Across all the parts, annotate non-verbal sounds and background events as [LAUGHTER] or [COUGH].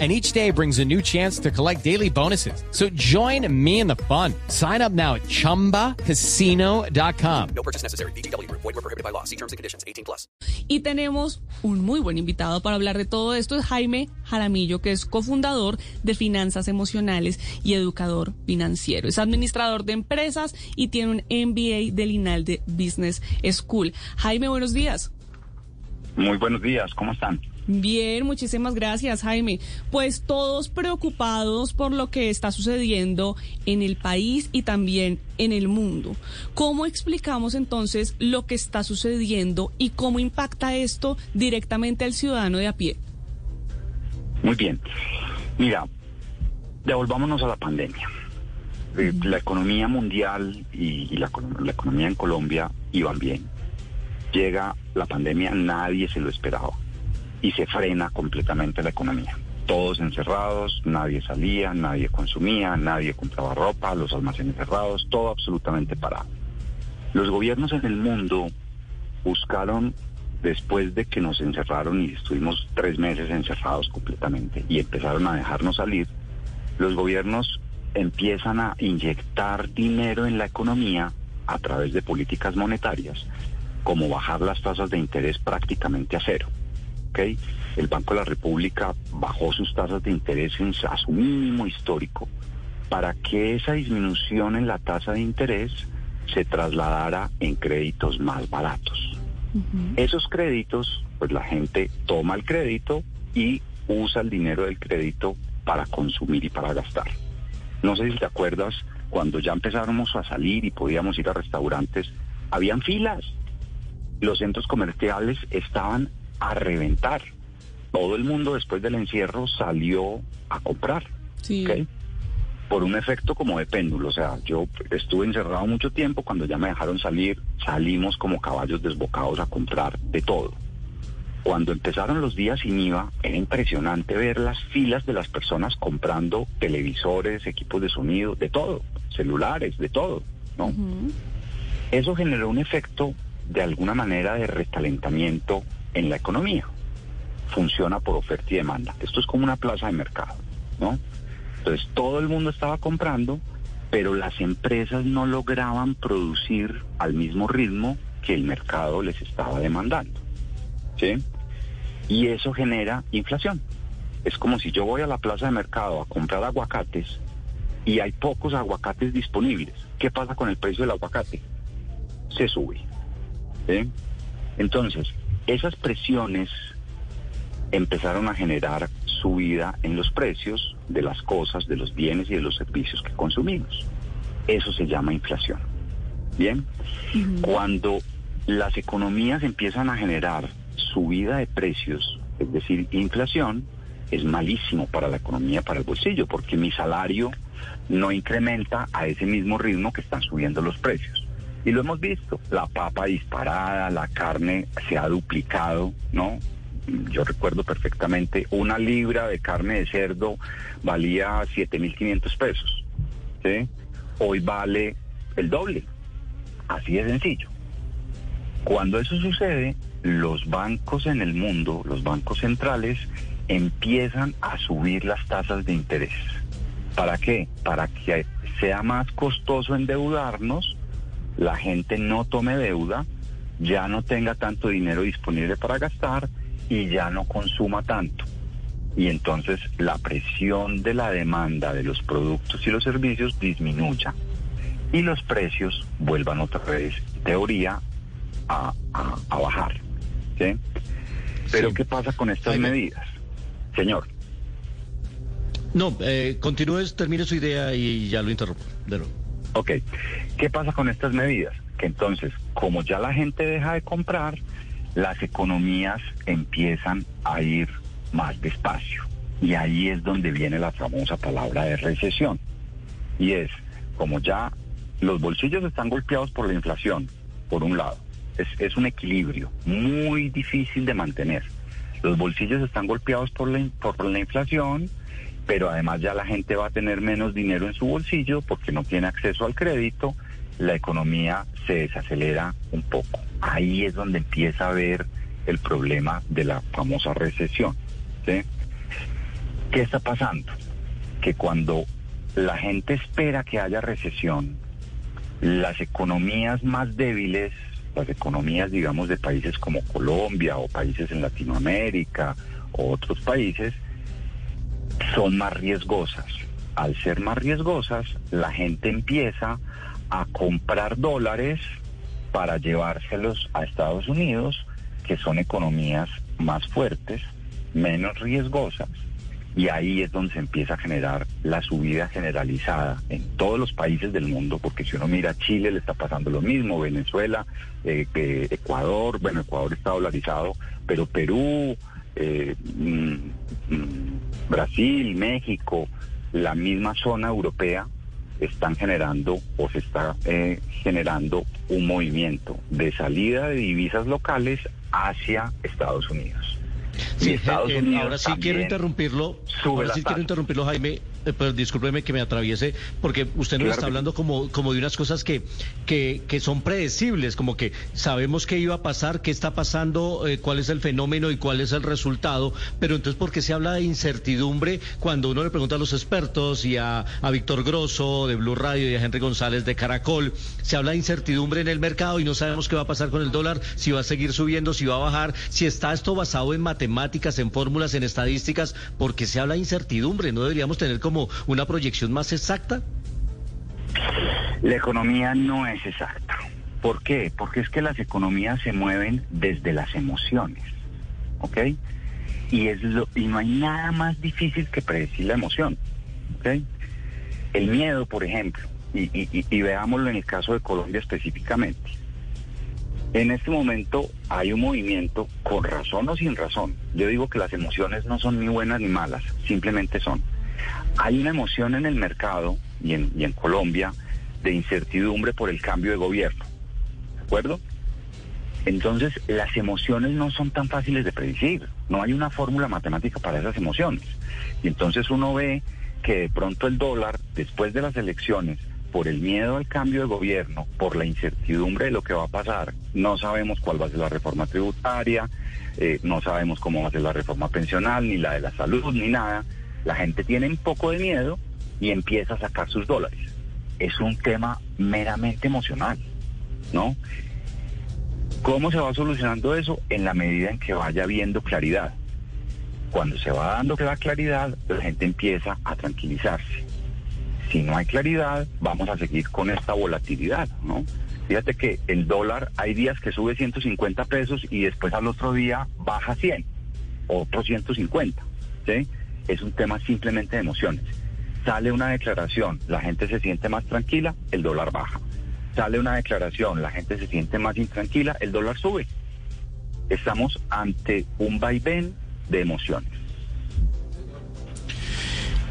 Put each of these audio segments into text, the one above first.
and each day brings a new chance to collect daily bonuses. So join me in the fun. Sign up now at ChumbaCasino.com. No purchase necessary. BGW. Void were prohibited by law. See terms and conditions. 18 plus. Y tenemos un muy buen invitado para hablar de todo esto. Es Jaime Jaramillo, que es cofundador de Finanzas Emocionales y educador financiero. Es administrador de empresas y tiene un MBA del INAL Business School. Jaime, buenos días. Muy buenos días. ¿Cómo están? Bien, muchísimas gracias, Jaime. Pues todos preocupados por lo que está sucediendo en el país y también en el mundo. ¿Cómo explicamos entonces lo que está sucediendo y cómo impacta esto directamente al ciudadano de a pie? Muy bien. Mira, devolvámonos a la pandemia. Eh, la economía mundial y, la, la economía en Colombia iban bien. Llega la pandemia, nadie se lo esperaba y se frena completamente la economía. Todos encerrados, nadie salía, nadie consumía, nadie compraba ropa, los almacenes cerrados, todo absolutamente parado. Los gobiernos en el mundo buscaron, después de que nos encerraron y estuvimos tres meses encerrados completamente y empezaron a dejarnos salir, los gobiernos empiezan a inyectar dinero en la economía a través de políticas monetarias, como bajar las tasas de interés prácticamente a cero. El Banco de la República bajó sus tasas de interés a su mínimo histórico para que esa disminución en la tasa de interés se trasladara en créditos más baratos. Esos créditos, pues la gente toma el crédito y usa el dinero del crédito para consumir y para gastar. No sé si te acuerdas, cuando ya empezáramos a salir y podíamos ir a restaurantes, habían filas. Los centros comerciales estaban a reventar. Todo el mundo después del encierro salió a comprar. Por un efecto como de péndulo. O sea, yo estuve encerrado mucho tiempo. Cuando ya me dejaron salir, salimos como caballos desbocados a comprar de todo. Cuando empezaron los días sin IVA, era impresionante ver las filas de las personas comprando televisores, equipos de sonido, de todo, celulares, de todo, ¿no? Eso generó un efecto de alguna manera de recalentamiento en la economía. Funciona por oferta y demanda. Esto es como una plaza de mercado, ¿no? Entonces todo el mundo estaba comprando, pero las empresas no lograban producir al mismo ritmo que el mercado les estaba demandando. ¿Sí? Y eso genera inflación. Es como si yo voy a la plaza de mercado a comprar aguacates y hay pocos aguacates disponibles. ¿Qué pasa con el precio del aguacate? Se sube. Entonces, esas presiones empezaron a generar subida en los precios de las cosas, de los bienes y de los servicios que consumimos. Eso se llama inflación. Bien, cuando las economías empiezan a generar subida de precios, es decir, inflación, es malísimo para la economía, para el bolsillo, porque mi salario no incrementa a ese mismo ritmo que están subiendo los precios. Y lo hemos visto, la papa disparada, la carne se ha duplicado, ¿no? Yo recuerdo perfectamente, una libra de carne de cerdo valía 7.500 pesos, ¿sí? Hoy vale el doble, así de sencillo. Cuando eso sucede, los bancos en el mundo, los bancos centrales, empiezan a subir las tasas de interés. ¿Para qué? Para que sea más costoso endeudarnos la gente no tome deuda, ya no tenga tanto dinero disponible para gastar y ya no consuma tanto. Y entonces la presión de la demanda de los productos y los servicios disminuya y los precios vuelvan otra vez, teoría, a, bajar. Pero ¿qué pasa con estas medidas? Señor. No, eh, continúes, termine su idea y ya lo interrumpo. De nuevo. Ok, ¿qué pasa con estas medidas? Que entonces, como ya la gente deja de comprar, las economías empiezan a ir más despacio. Y ahí es donde viene la famosa palabra de recesión. Y es, como ya los bolsillos están golpeados por la inflación, por un lado, Es, es un equilibrio muy difícil de mantener. Los bolsillos están golpeados por la, por la inflación, pero además ya la gente va a tener menos dinero en su bolsillo porque no tiene acceso al crédito, la economía se desacelera un poco. Ahí es donde empieza a ver el problema de la famosa recesión. ¿Qué está pasando? Que cuando la gente espera que haya recesión, las economías más débiles, las economías, digamos, de países como Colombia o países en Latinoamérica o otros países, son más riesgosas. Al ser más riesgosas, la gente empieza a comprar dólares para llevárselos a Estados Unidos, que son economías más fuertes, menos riesgosas, y ahí es donde se empieza a generar la subida generalizada en todos los países del mundo, porque si uno mira Chile le está pasando lo mismo, Venezuela, eh, Ecuador, bueno, Ecuador está dolarizado, pero Perú, eh, mm, mm, Brasil, México, la misma zona europea están generando o se está eh, generando un movimiento de salida de divisas locales hacia Estados Unidos. Y Sí, Estados eh, Unidos ahora sí quiero interrumpirlo. Ahora sí quiero interrumpirlo, Jaime. Eh, pero discúlpeme que me atraviese, porque usted nos Claro está hablando como, como de unas cosas que, que, que son predecibles, como que sabemos qué iba a pasar, qué está pasando, eh, cuál es el fenómeno y cuál es el resultado. Pero entonces, ¿por qué se habla de incertidumbre cuando uno le pregunta a los expertos y a, a Víctor Grosso de Blue Radio y a Henry González de Caracol? Se habla de incertidumbre en el mercado y no sabemos qué va a pasar con el dólar, si va a seguir subiendo, si va a bajar, si está esto basado en matemáticas, en fórmulas, en estadísticas, porque se habla de incertidumbre, no deberíamos tener como una proyección más exacta. La economía no es exacta. ¿Por qué? Porque es que las economías se mueven desde las emociones, ¿ok? Y, es lo, y no hay nada más difícil que predecir la emoción, ¿ok? El miedo, por ejemplo, y, veámoslo en el caso de Colombia específicamente. En este momento hay un movimiento, con razón o sin razón. Yo digo que las emociones no son ni buenas ni malas, simplemente son. Hay una emoción en el mercado y en, Colombia de incertidumbre por el cambio de gobierno. ¿De acuerdo? Entonces, las emociones no son tan fáciles de predecir. No hay una fórmula matemática para esas emociones. Y entonces uno ve que de pronto el dólar, después de las elecciones, por el miedo al cambio de gobierno, por la incertidumbre de lo que va a pasar, no sabemos cuál va a ser la reforma tributaria, eh, no sabemos cómo va a ser la reforma pensional, ni la de la salud, ni nada. La gente tiene un poco de miedo y empieza a sacar sus dólares. Es un tema meramente emocional, ¿no? ¿Cómo se va solucionando eso? En la medida en que vaya viendo claridad. Cuando se va dando la claridad, la gente empieza a tranquilizarse. Si no hay claridad, vamos a seguir con esta volatilidad, ¿no? Fíjate que el dólar hay días que sube 150 pesos y después al otro día baja 100, otros 150, ¿sí? Es un tema simplemente de emociones. Sale una declaración, la gente se siente más tranquila, el dólar baja. Sale una declaración, la gente se siente más intranquila, el dólar sube. Estamos ante un vaivén de emociones.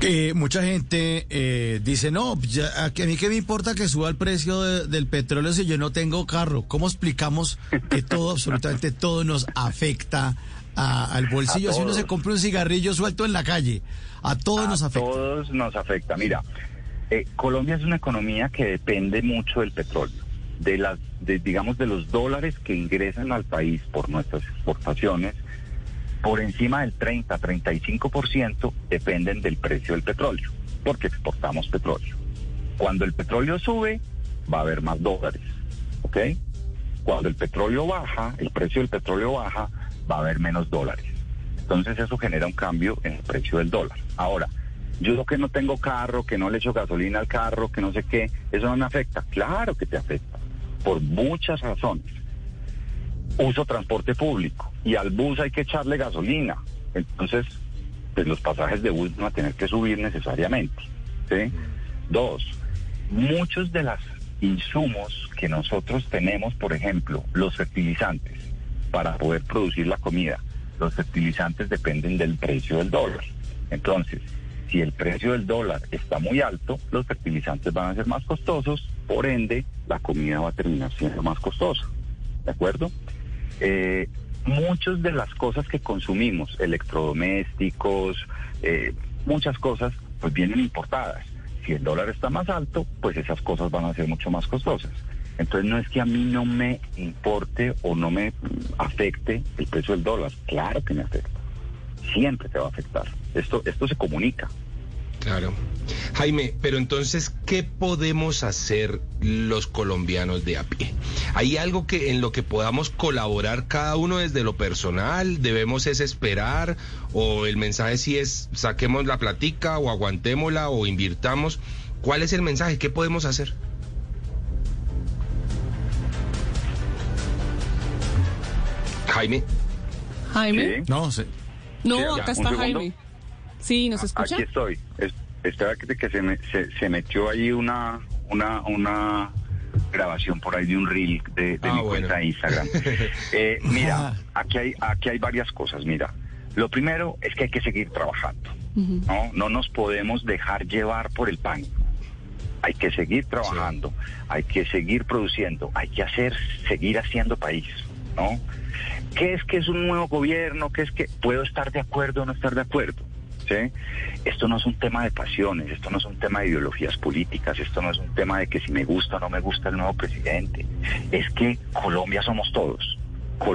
Eh, mucha gente eh, dice, no, ya, a, mí qué me importa que suba el precio de- del petróleo si yo no tengo carro. ¿Cómo explicamos que todo, [LAUGHS] absolutamente todo nos afecta a- al bolsillo? A Si uno se compra un cigarrillo suelto en la calle, a todos a nos afecta. todos nos afecta. Mira, eh, Colombia es una economía que depende mucho del petróleo, de las, de, digamos, de los dólares que ingresan al país por nuestras exportaciones. Por encima del 30-35% dependen del precio del petróleo, porque exportamos petróleo. Cuando el petróleo sube, va a haber más dólares, ¿ok? Cuando el petróleo baja, el precio del petróleo baja, va a haber menos dólares. Entonces eso genera un cambio en el precio del dólar. Ahora, yo que no tengo carro, que no le echo gasolina al carro, que no sé qué, eso no me afecta. Claro que te afecta, por muchas razones. Uso transporte público y al bus hay que echarle gasolina. Entonces, pues los pasajes de bus van a tener que subir necesariamente. Dos, muchos de los insumos que nosotros tenemos, por ejemplo, los fertilizantes, para poder producir la comida, los fertilizantes dependen del precio del dólar. Entonces, si el precio del dólar está muy alto, los fertilizantes van a ser más costosos, por ende, la comida va a terminar siendo más costosa. ¿de acuerdo? Eh, muchas de las cosas que consumimos, electrodomésticos, eh, muchas cosas, pues vienen importadas. Si el dólar está más alto, pues esas cosas van a ser mucho más costosas. Entonces no es que a mí no me importe o no me afecte el precio del dólar. Claro que me afecta. Siempre te va a afectar. Esto, esto se comunica. Claro. Jaime, pero entonces, ¿qué podemos hacer los colombianos de a pie? ¿Hay algo que en lo que podamos colaborar cada uno desde lo personal? ¿Debemos es esperar? ¿O el mensaje si es saquemos la platica o aguantémosla o invirtamos? ¿Cuál es el mensaje? ¿Qué podemos hacer? Jaime. Jaime. Sí. No, sé. No, Sí, acá está. Jaime. Sí, ¿nos escucha? Aquí estoy. Es- Estaba que, que se, me- se, se metió ahí una, una, una grabación por ahí de un reel de, de Ah, mi bueno. cuenta de Instagram. [LAUGHS] Eh, mira, aquí hay, aquí hay varias cosas. Mira, lo primero es que hay que seguir trabajando. ¿no? no nos podemos dejar llevar por el pánico. Hay que seguir trabajando, hay que seguir produciendo, hay que hacer, seguir haciendo país, ¿no? ¿Qué es que es un nuevo gobierno? ¿Qué es que puedo estar de acuerdo o no estar de acuerdo? ¿Sí? Esto no es un tema de pasiones, esto no es un tema de ideologías políticas, esto no es un tema de que si me gusta o no me gusta el nuevo presidente. Es que Colombia somos todos.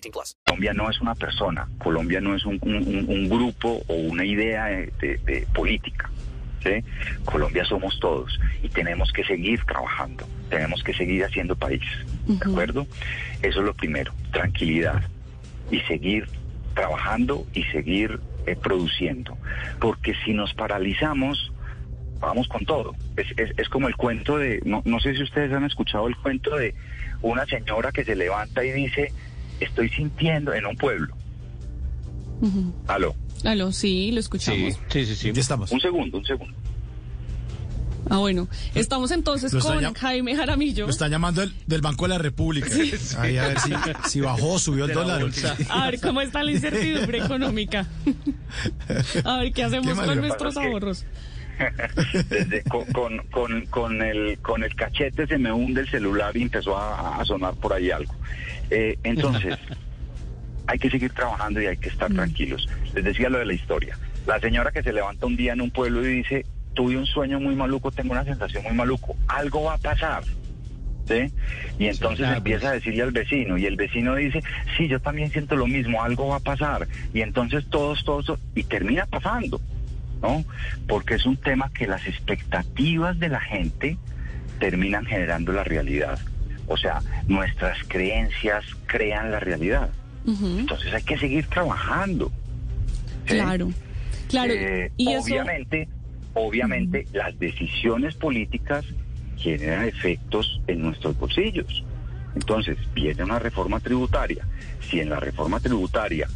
18 plus. Colombia no es una persona, Colombia no es un, un- un- un grupo o una idea de, de- de política. ¿sí? Colombia somos todos y tenemos que seguir trabajando, tenemos que seguir haciendo país. ¿De acuerdo? Eso es lo primero, tranquilidad y seguir trabajando y seguir eh, produciendo. Porque si nos paralizamos, vamos con todo. Es, es, es como el cuento de, no, no sé si ustedes han escuchado el cuento de una señora que se levanta y dice, estoy sintiendo en un pueblo. Aló, Aló, sí, lo escuchamos. Sí, sí, sí. Ya estamos. un segundo, un segundo. Ah, bueno. Estamos entonces con llam- Jaime Jaramillo. Lo está llamando el, del Banco de la República. Ahí a ver si, si bajó, subió el dólar. A ver cómo está la incertidumbre económica. A ver qué hacemos Qué con nuestros ahorros. Desde- con, con, con, con el, con el cachete se me hunde el celular y empezó a, a sonar por ahí algo. Eh, entonces, hay que seguir trabajando y hay que estar tranquilos. Les decía lo de la historia. La señora que se levanta un día en un pueblo y dice, tuve un sueño muy maluco, tengo una sensación muy maluco, algo va a pasar. ¿Sí? Y entonces empieza a decirle al vecino y el vecino dice, sí, yo también siento lo mismo, algo va a pasar. Y entonces todos, todos, y termina pasando. ¿no? Porque es un tema que las expectativas de la gente terminan generando la realidad. O sea, nuestras creencias crean la realidad. Entonces hay que seguir trabajando. ¿sí? Claro. Claro. Eh, y eso. obviamente, obviamente las decisiones políticas generan efectos en nuestros bolsillos. Entonces, viene una reforma tributaria. Si en la reforma tributaria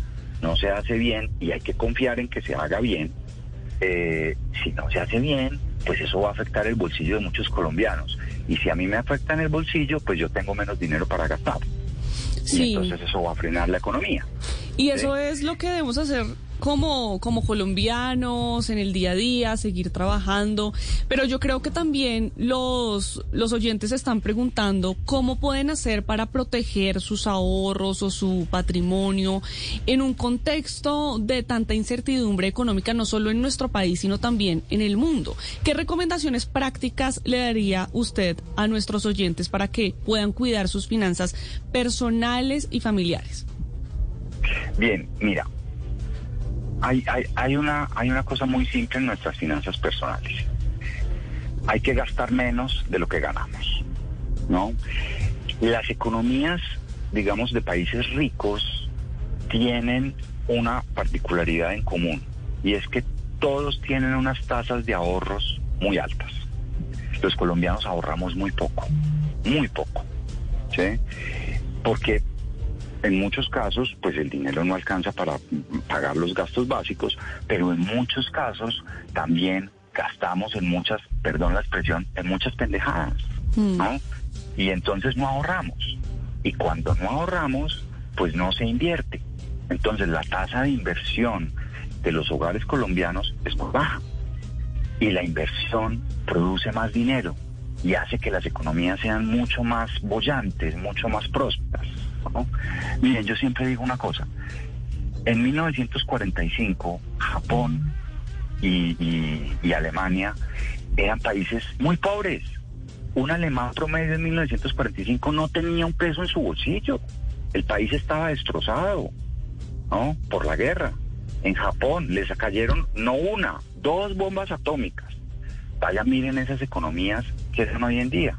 no se hace bien y hay que confiar en que se haga bien, eh, si no se hace bien, pues eso va a afectar el bolsillo de muchos colombianos. Y si a mí me afecta en el bolsillo, pues yo tengo menos dinero para gastar. Y entonces eso va a frenar la economía. Y eso es lo que debemos hacer como, como colombianos en el día a día, seguir trabajando. Pero yo creo que también los, los oyentes están preguntando cómo pueden hacer para proteger sus ahorros o su patrimonio en un contexto de tanta incertidumbre económica, no solo en nuestro país, sino también en el mundo. ¿Qué recomendaciones prácticas le daría usted a nuestros oyentes para que puedan cuidar sus finanzas personales y familiares? Bien, mira, hay, hay, una, hay una cosa muy simple en nuestras finanzas personales. Hay que gastar menos de lo que ganamos, ¿no? Las economías, digamos, de países ricos tienen una particularidad en común y es que todos tienen unas tasas de ahorros muy altas. Los colombianos ahorramos muy poco, muy poco, ¿sí? Porque En muchos casos, pues el dinero no alcanza para pagar los gastos básicos, pero en muchos casos también gastamos en muchas, perdón la expresión, en muchas pendejadas, ¿no? Y entonces no ahorramos. Y cuando no ahorramos, pues no se invierte. Entonces la tasa de inversión de los hogares colombianos es muy baja. Y la inversión produce más dinero y hace que las economías sean mucho más bollantes, mucho más prósperas. Miren, yo siempre digo una cosa. En 1945, Japón y Alemania eran países muy pobres. Un alemán promedio en 1945 no tenía un peso en su bolsillo. El país estaba destrozado, ¿no? Por la guerra. En Japón les cayeron no una, dos bombas atómicas. Vaya, miren esas economías que son hoy en día.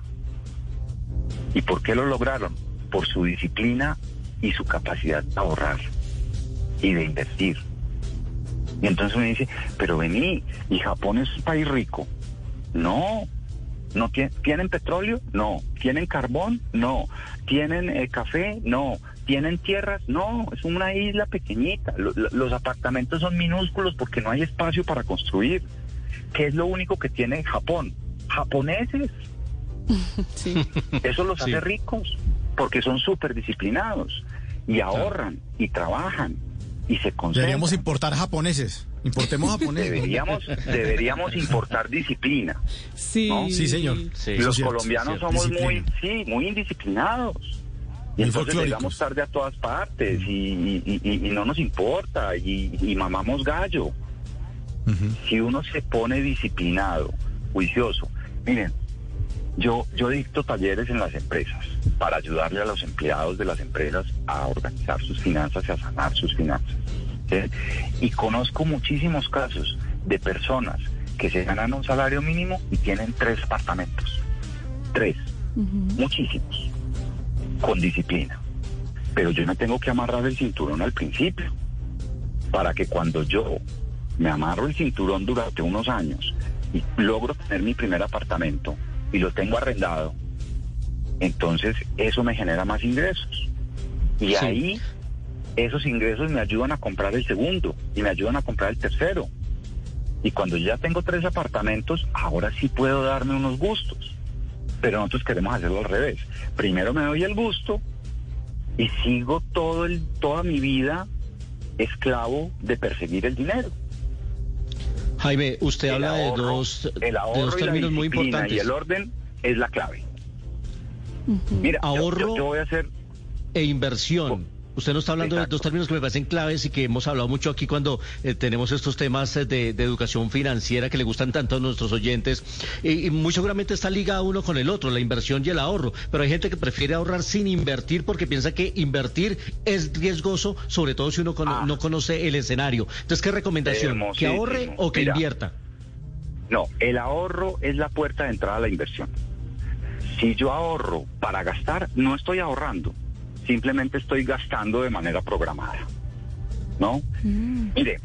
¿Y por qué lo lograron? Por su disciplina y su capacidad de ahorrar y de invertir. Y entonces uno dice, pero vení, ¿y Japón es un país rico? No. ¿No tie- tienen petróleo? No. ¿Tienen carbón? No. ¿Tienen eh, café? No. ¿Tienen tierras? No. Es una isla pequeñita. Lo- lo- los apartamentos son minúsculos porque no hay espacio para construir. ¿Qué es lo único que tiene Japón? Japoneses. [LAUGHS] Sí. Eso los Sí. hace ricos porque son súper disciplinados y ahorran y trabajan y se concentran. Deberíamos importar japoneses. Importemos [LAUGHS] japoneses. Deberíamos, deberíamos importar disciplina. Sí. ¿No? Sí, señor. Sí. Los cierto, colombianos cierto. somos muy, sí, muy indisciplinados. Y entonces llegamos tarde a todas partes y, y- y- y no nos importa y, y mamamos gallo. Si uno se pone disciplinado, juicioso, miren, yo, yo dicto talleres en las empresas para ayudarle a los empleados de las empresas a organizar sus finanzas y a sanar sus finanzas. ¿sí? Y conozco muchísimos casos de personas que se ganan un salario mínimo y tienen tres apartamentos. Tres. Muchísimos. Con disciplina. Pero yo me tengo que amarrar el cinturón al principio. Para que cuando yo me amarro el cinturón durante unos años y logro tener mi primer apartamento y lo tengo arrendado, entonces eso me genera más ingresos. Y Sí. ahí esos ingresos me ayudan a comprar el segundo y me ayudan a comprar el tercero. Y cuando ya tengo tres apartamentos, ahora sí puedo darme unos gustos. Pero nosotros queremos hacerlo al revés. Primero me doy el gusto y sigo todo el, toda mi vida esclavo de perseguir el dinero. Jaime, usted El habla de dos, el de dos ahorro y la términos muy importantes. Y el orden es la clave. Mira, yo- Ahorro- yo, yo voy a hacer e inversión. Usted nos está hablando de dos términos que me parecen claves y que hemos hablado mucho aquí cuando eh, tenemos estos temas eh, de, de educación financiera que le gustan tanto a nuestros oyentes. Y, y muy seguramente está ligado uno con el otro, la inversión y el ahorro. Pero hay gente que prefiere ahorrar sin invertir porque piensa que invertir es riesgoso, sobre todo si uno Ah. no conoce el escenario. Entonces, ¿qué recomendación? ¿Que ahorre o que Mira. invierta? No, el ahorro es la puerta de entrada a la inversión. Si yo ahorro para gastar, no estoy ahorrando, simplemente estoy gastando de manera programada. ¿No? Mire,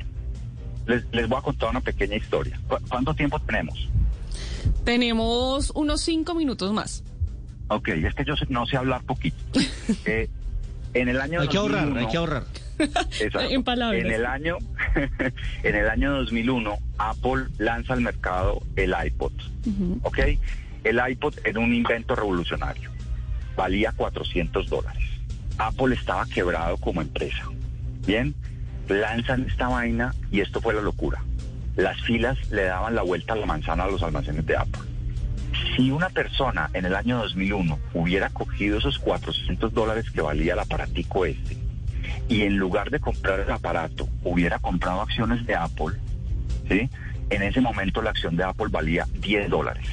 les, les voy a contar una pequeña historia. ¿Cu- ¿Cuánto tiempo tenemos? Tenemos unos cinco minutos más. Ok, es que yo sé- no sé hablar poquito. [LAUGHS] Eh, en el año Hay que ahorrar, 2001 hay que ahorrar. Exacto. [LAUGHS] En palabras. En el año, [LAUGHS] en el año 2001, Apple lanza al mercado el iPod. ¿Ok? El iPod era un invento revolucionario. Valía 400 dólares. Apple estaba quebrado como empresa. Bien, lanzan esta vaina y esto fue la locura. Las filas le daban la vuelta a la manzana a los almacenes de Apple. Si una persona en el año 2001 hubiera cogido esos 400 dólares que valía el aparatico este y en lugar de comprar el aparato hubiera comprado acciones de Apple, ¿sí? En ese momento la acción de Apple valía 10 dólares.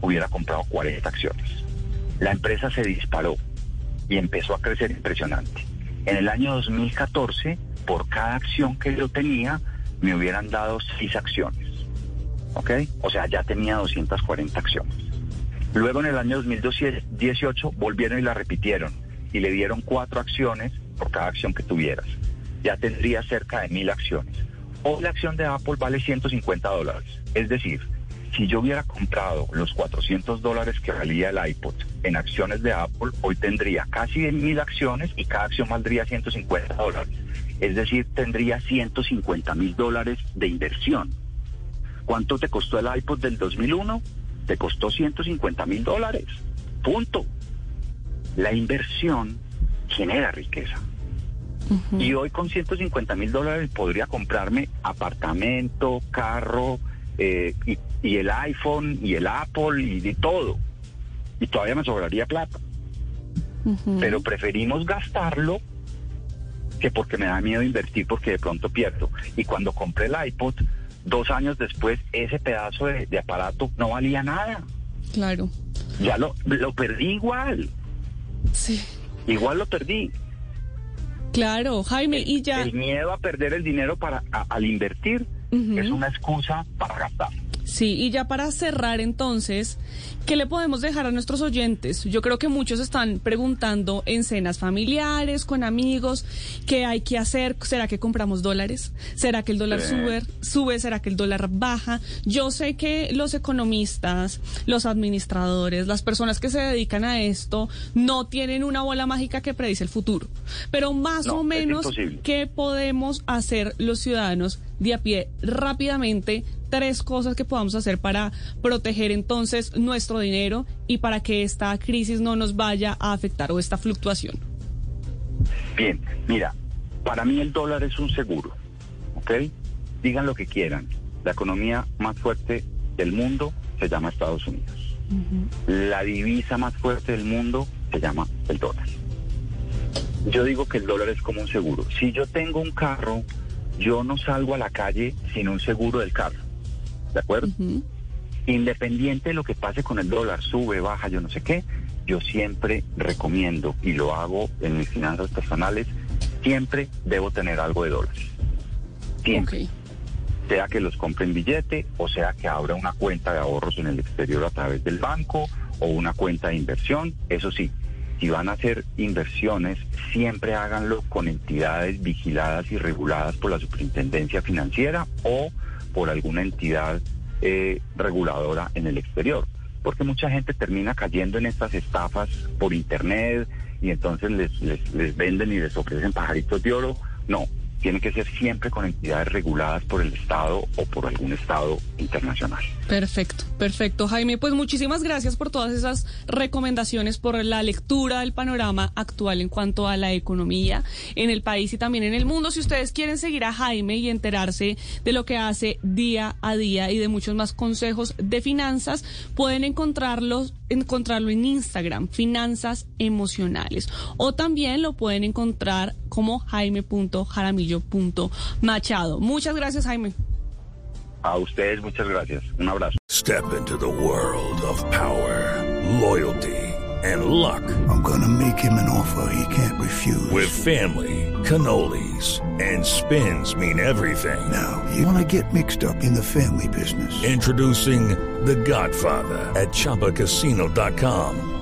Hubiera comprado 40 acciones. La empresa se disparó y empezó a crecer impresionante. En el año 2014, por cada acción que yo tenía, me hubieran dado 6 acciones. ¿Ok? O sea, ya tenía 240 acciones. Luego en el año 2018 volvieron y la repitieron y le dieron cuatro acciones por cada acción que tuvieras. Ya tendría cerca de mil acciones. Hoy la acción de Apple vale 150 dólares. Es decir, si yo hubiera comprado los 400 dólares que valía el iPod en acciones de Apple, hoy tendría casi mil acciones y cada acción valdría 150 dólares. Es decir, tendría 150 mil dólares de inversión. ¿Cuánto te costó el iPod del 2001? Te costó 150 mil dólares. Punto. La inversión genera riqueza. Y hoy con 150 mil dólares podría comprarme apartamento, carro, eh, y, y el iPhone, y el Apple, y de todo. Y todavía me sobraría plata. Pero preferimos gastarlo que porque me da miedo invertir porque de pronto pierdo. Y cuando compré el iPod, dos años después, ese pedazo de, de aparato no valía nada. Claro. Ya lo, lo perdí igual. Sí. Igual lo perdí. Claro, Jaime, y ya. El miedo a perder el dinero para a- al invertir es una excusa para gastar. Sí, y ya para cerrar entonces, ¿qué le podemos dejar a nuestros oyentes? Yo creo que muchos están preguntando en cenas familiares, con amigos, ¿qué hay que hacer? ¿Será que compramos dólares? ¿Será que el dólar sube? ¿Sube? ¿Será que el dólar baja? Yo sé que los economistas, los administradores, las personas que se dedican a esto, no tienen una bola mágica que predice el futuro. Pero más No, o menos. ¿qué podemos hacer los ciudadanos de a pie rápidamente? Tres cosas que podamos hacer para proteger entonces nuestro dinero y para que esta crisis no nos vaya a afectar o esta fluctuación. Bien, mira, para mí el dólar es un seguro, ¿ok? Digan lo que quieran. La economía más fuerte del mundo se llama Estados Unidos. La divisa más fuerte del mundo se llama el dólar. Yo digo que el dólar es como un seguro. Si yo tengo un carro, yo no salgo a la calle sin un seguro del carro. ¿De acuerdo? Independiente de lo que pase con el dólar, sube, baja, yo no sé qué, yo siempre recomiendo y lo hago en mis finanzas personales, siempre debo tener algo de dólares. Siempre. Sea que los compre en billete o sea que abra una cuenta de ahorros en el exterior a través del banco o una cuenta de inversión. Eso sí, si van a hacer inversiones, siempre háganlo con entidades vigiladas y reguladas por la superintendencia financiera o por alguna entidad eh, reguladora en el exterior. Porque mucha gente termina cayendo en estas estafas por internet y entonces les, les, les venden y les ofrecen pajaritos de oro. No, tiene que ser siempre con entidades reguladas por el Estado o por algún Estado internacional. Perfecto, perfecto, Jaime. Pues muchísimas gracias por todas esas recomendaciones, por la lectura del panorama actual en cuanto a la economía en el país y también en el mundo. Si ustedes quieren seguir a Jaime y enterarse de lo que hace día a día y de muchos más consejos de finanzas, pueden encontrarlos, encontrarlo en Instagram, Finanzas Emocionales. O también lo pueden encontrar como jaime.jaramillo.machado. Muchas gracias, Jaime. A ustedes muchas gracias. Un abrazo. Step into the world of power, loyalty, and luck. I'm gonna make him an offer he can't refuse. With family, cannolis, and spins mean everything. now, you wanna get mixed up in the family business. Introducing The Godfather at ChumbaCasino.com.